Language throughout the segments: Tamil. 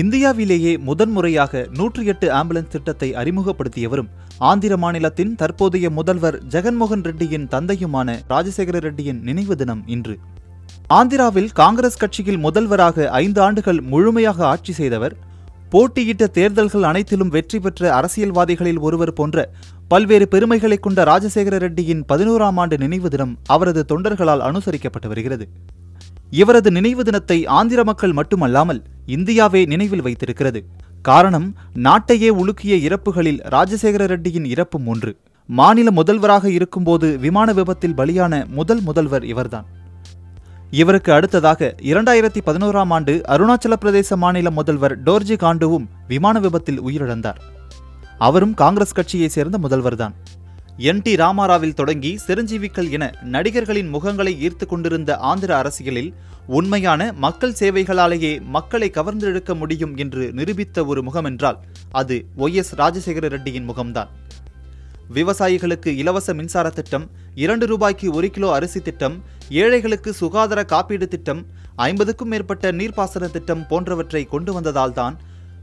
இந்தியாவிலேயே முதன்முறையாக நூற்றி எட்டு ஆம்புலன்ஸ் திட்டத்தை அறிமுகப்படுத்தியவரும் ஆந்திர மாநிலத்தின் தற்போதைய முதல்வர் ஜெகன்மோகன் ரெட்டியின் தந்தையுமான ராஜசேகர ரெட்டியின் நினைவு தினம் இன்று. ஆந்திராவில் காங்கிரஸ் கட்சியில் முதல்வராக ஐந்து ஆண்டுகள் முழுமையாக ஆட்சி செய்தவர் போட்டியிட்ட தேர்தல்கள் அனைத்திலும் வெற்றி பெற்ற அரசியல்வாதிகளில் ஒருவர் போன்ற பல்வேறு பெருமைகளை கொண்ட ராஜசேகர ரெட்டியின் பதினோராம் ஆண்டு நினைவு தினம் அவரது தொண்டர்களால் அனுசரிக்கப்பட்டு வருகிறது. இவரது நினைவு தினத்தை ஆந்திர மக்கள் மட்டுமல்லாமல் இந்தியாவே நினைவில் வைத்திருக்கிறது. காரணம் நாட்டையே உலுக்கிய இறப்புகளில் ராஜசேகர ரெட்டியின் இறப்பும் ஒன்று. மாநில முதல்வராக இருக்கும்போது விமான விபத்தில் பலியான முதல் முதல்வர் இவர்தான். இவருக்கு அடுத்ததாக இரண்டாயிரத்தி பதினோராம் ஆண்டு அருணாச்சல பிரதேச மாநில முதல்வர் டோர்ஜி காண்டுவும் விமான விபத்தில் உயிரிழந்தார். அவரும் காங்கிரஸ் கட்சியைச் சேர்ந்த முதல்வர்தான். என் டி ராமாராவில் தொடங்கி சிரஞ்சீவிக்கள் என நடிகர்களின் முகங்களை ஈர்த்து கொண்டிருந்த ஆந்திர அரசியலில் உண்மையான மக்கள் சேவைகளாலேயே மக்களை கவர்ந்தெழுக்க முடியும் என்று நிரூபித்த ஒரு முகமென்றால் அது ஒய் எஸ் ராஜசேகர ரெட்டியின் முகம்தான். விவசாயிகளுக்கு இலவச மின்சார திட்டம் இரண்டு ரூபாய்க்கு ஒரு கிலோ அரிசி திட்டம் ஏழைகளுக்கு சுகாதார காப்பீடு திட்டம் ஐம்பதுக்கும் மேற்பட்ட நீர்ப்பாசன திட்டம் போன்றவற்றை கொண்டு வந்ததால்தான்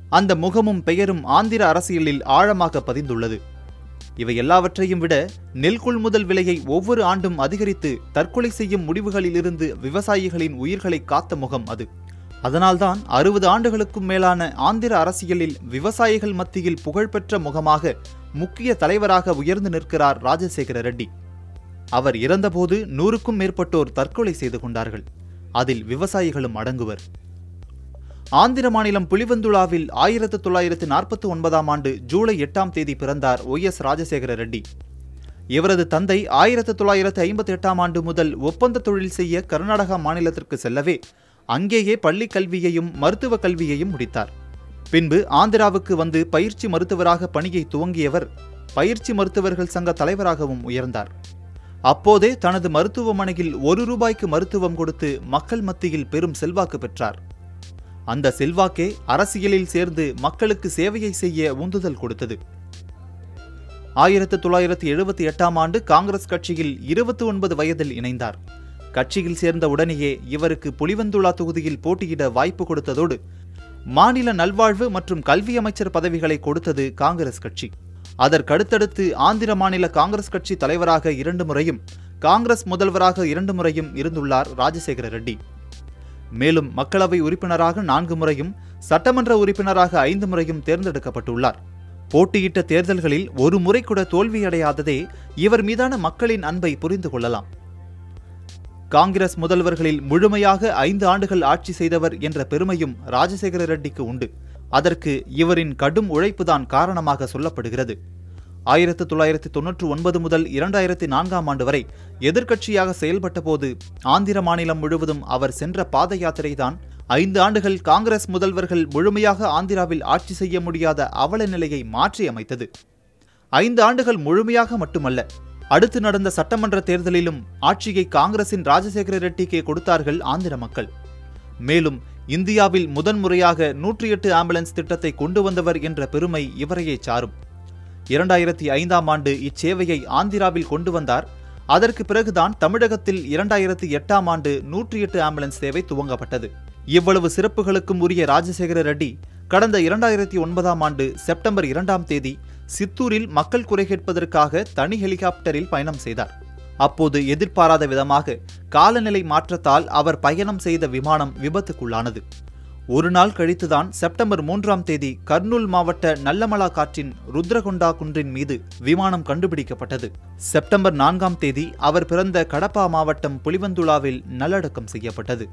அந்த முகமும் பெயரும் ஆந்திர அரசியலில் ஆழமாக பதிந்துள்ளது. இவை எல்லாவற்றையும் விட நெல் கொள்முதல் விலையை ஒவ்வொரு ஆண்டும் அதிகரித்து தற்கொலை செய்யும் முடிவுகளிலிருந்து விவசாயிகளின் உயிர்களை காத்த முகம் அது. அதனால்தான் அறுபது ஆண்டுகளுக்கும் மேலான ஆந்திர அரசியலில் விவசாயிகள் மத்தியில் புகழ்பெற்ற முகமாக முக்கிய தலைவராக உயர்ந்து நிற்கிறார் ராஜசேகர ரெட்டி. அவர் இறந்தபோது நூறுக்கும் மேற்பட்டோர் தற்கொலை செய்து கொண்டார்கள். அதில் விவசாயிகளும் அடங்குவர். ஆந்திர மாநிலம் புலிவந்துளாவில் ஆயிரத்து தொள்ளாயிரத்து நாற்பத்தி ஒன்பதாம் ஆண்டு ஜூலை எட்டாம் தேதி பிறந்தார் ஒய் எஸ் ராஜசேகர ரெட்டி. இவரது தந்தை ஆயிரத்து தொள்ளாயிரத்து ஐம்பத்தி எட்டாம் ஆண்டு முதல் ஒப்பந்த தொழில் செய்ய கர்நாடகா மாநிலத்திற்கு செல்லவே அங்கேயே பள்ளி கல்வியையும் மருத்துவ கல்வியையும் முடித்தார். பின்பு ஆந்திராவுக்கு வந்து பயிற்சி மருத்துவராக பணியை துவங்கியவர் பயிற்சி மருத்துவர்கள் சங்க தலைவராகவும் உயர்ந்தார். அப்போதே தனது மருத்துவமனையில் ஒரு ரூபாய்க்கு மருத்துவம் கொடுத்து மக்கள் மத்தியில் பெரும் செல்வாக்கு பெற்றார். அந்த செல்வாக்கே அரசியலில் சேர்ந்து மக்களுக்கு சேவையை செய்ய உந்துதல் கொடுத்தது. ஆயிரத்து தொள்ளாயிரத்து எழுபத்தி எட்டாம் ஆண்டு காங்கிரஸ் கட்சியில் இருபத்தி ஒன்பது வயதில் இணைந்தார். கட்சியில் சேர்ந்த உடனேயே இவருக்கு புலிவந்துளா தொகுதியில் போட்டியிட வாய்ப்பு கொடுத்ததோடு மாநில நல்வாழ்வு மற்றும் கல்வி அமைச்சர் பதவிகளை கொடுத்தது காங்கிரஸ் கட்சி. அதற்கடுத்தடுத்து ஆந்திர மாநில காங்கிரஸ் கட்சி தலைவராக இரண்டு முறையும் காங்கிரஸ் முதல்வராக இரண்டு முறையும் இருந்துள்ளார் ராஜசேகர ரெட்டி. மேலும் மக்களவை உறுப்பினராக நான்கு முறையும் சட்டமன்ற உறுப்பினராக ஐந்து முறையும் தேர்ந்தெடுக்கப்பட்டுள்ளார். போட்டியிட்ட தேர்தல்களில் ஒரு முறை கூட தோல்வியடையாததே இவர் மீதான மக்களின் அன்பை புரிந்து கொள்ளலாம். காங்கிரஸ் முதல்வர்களில் முழுமையாக ஐந்து ஆண்டுகள் ஆட்சி செய்தவர் என்ற பெருமையும் ராஜசேகர ரெட்டிக்கு உண்டு. அதற்கு இவரின் கடும் உழைப்புதான் காரணமாக சொல்லப்படுகிறது. ஆயிரத்து தொள்ளாயிரத்து தொன்னூற்று ஒன்பது முதல் இரண்டாயிரத்தி நான்காம் ஆண்டு வரை எதிர்க்கட்சியாக செயல்பட்ட போது ஆந்திர மாநிலம் முழுவதும் அவர் சென்ற பாத யாத்திரைதான் ஐந்து ஆண்டுகள் காங்கிரஸ் முதல்வர்கள் முழுமையாக ஆந்திராவில் ஆட்சி செய்ய முடியாத அவல நிலையை மாற்றி அமைத்தது. ஐந்து ஆண்டுகள் முழுமையாக மட்டுமல்ல அடுத்து நடந்த சட்டமன்ற தேர்தலிலும் ஆட்சியை காங்கிரசின் ராஜசேகர ரெட்டிக்கே கொடுத்தார்கள் ஆந்திர மக்கள். மேலும் இந்தியாவில் முதன்முறையாக நூற்றி எட்டு ஆம்புலன்ஸ் திட்டத்தை கொண்டு வந்தவர் என்ற பெருமை இவரையே சாரும். இரண்டாயிரத்தி ஐந்தாம் ஆண்டு இச்சேவையை ஆந்திராவில் கொண்டு வந்தார். அதற்கு பிறகுதான் தமிழகத்தில் இரண்டாயிரத்தி எட்டாம் ஆண்டு நூற்றி எட்டு ஆம்புலன்ஸ் சேவை துவங்கப்பட்டது. இவ்வளவு சிறப்புகளுக்கும் உரிய ராஜசேகர ரெட்டி கடந்த இரண்டாயிரத்தி ஒன்பதாம் ஆண்டு செப்டம்பர் இரண்டாம் தேதி சித்தூரில் மக்கள் குறை கேட்பதற்காக தனி ஹெலிகாப்டரில் பயணம் செய்தார். அப்போது எதிர்பாராத விதமாக காலநிலை மாற்றத்தால் அவர் பயணம் செய்த விமானம் விபத்துக்குள்ளானது. ஒரு நாள் கழித்துதான் செப்டம்பர் மூன்றாம் தேதி கர்னூல் மாவட்ட நல்லமலா காற்றின் ருத்ரகொண்டா குன்றின் மீது விமானம் கண்டுபிடிக்கப்பட்டது. செப்டம்பர் நான்காம் தேதி அவர் பிறந்த கடப்பா மாவட்டம் புலிவந்துலாவில் நல்லடக்கம் செய்யப்பட்டது.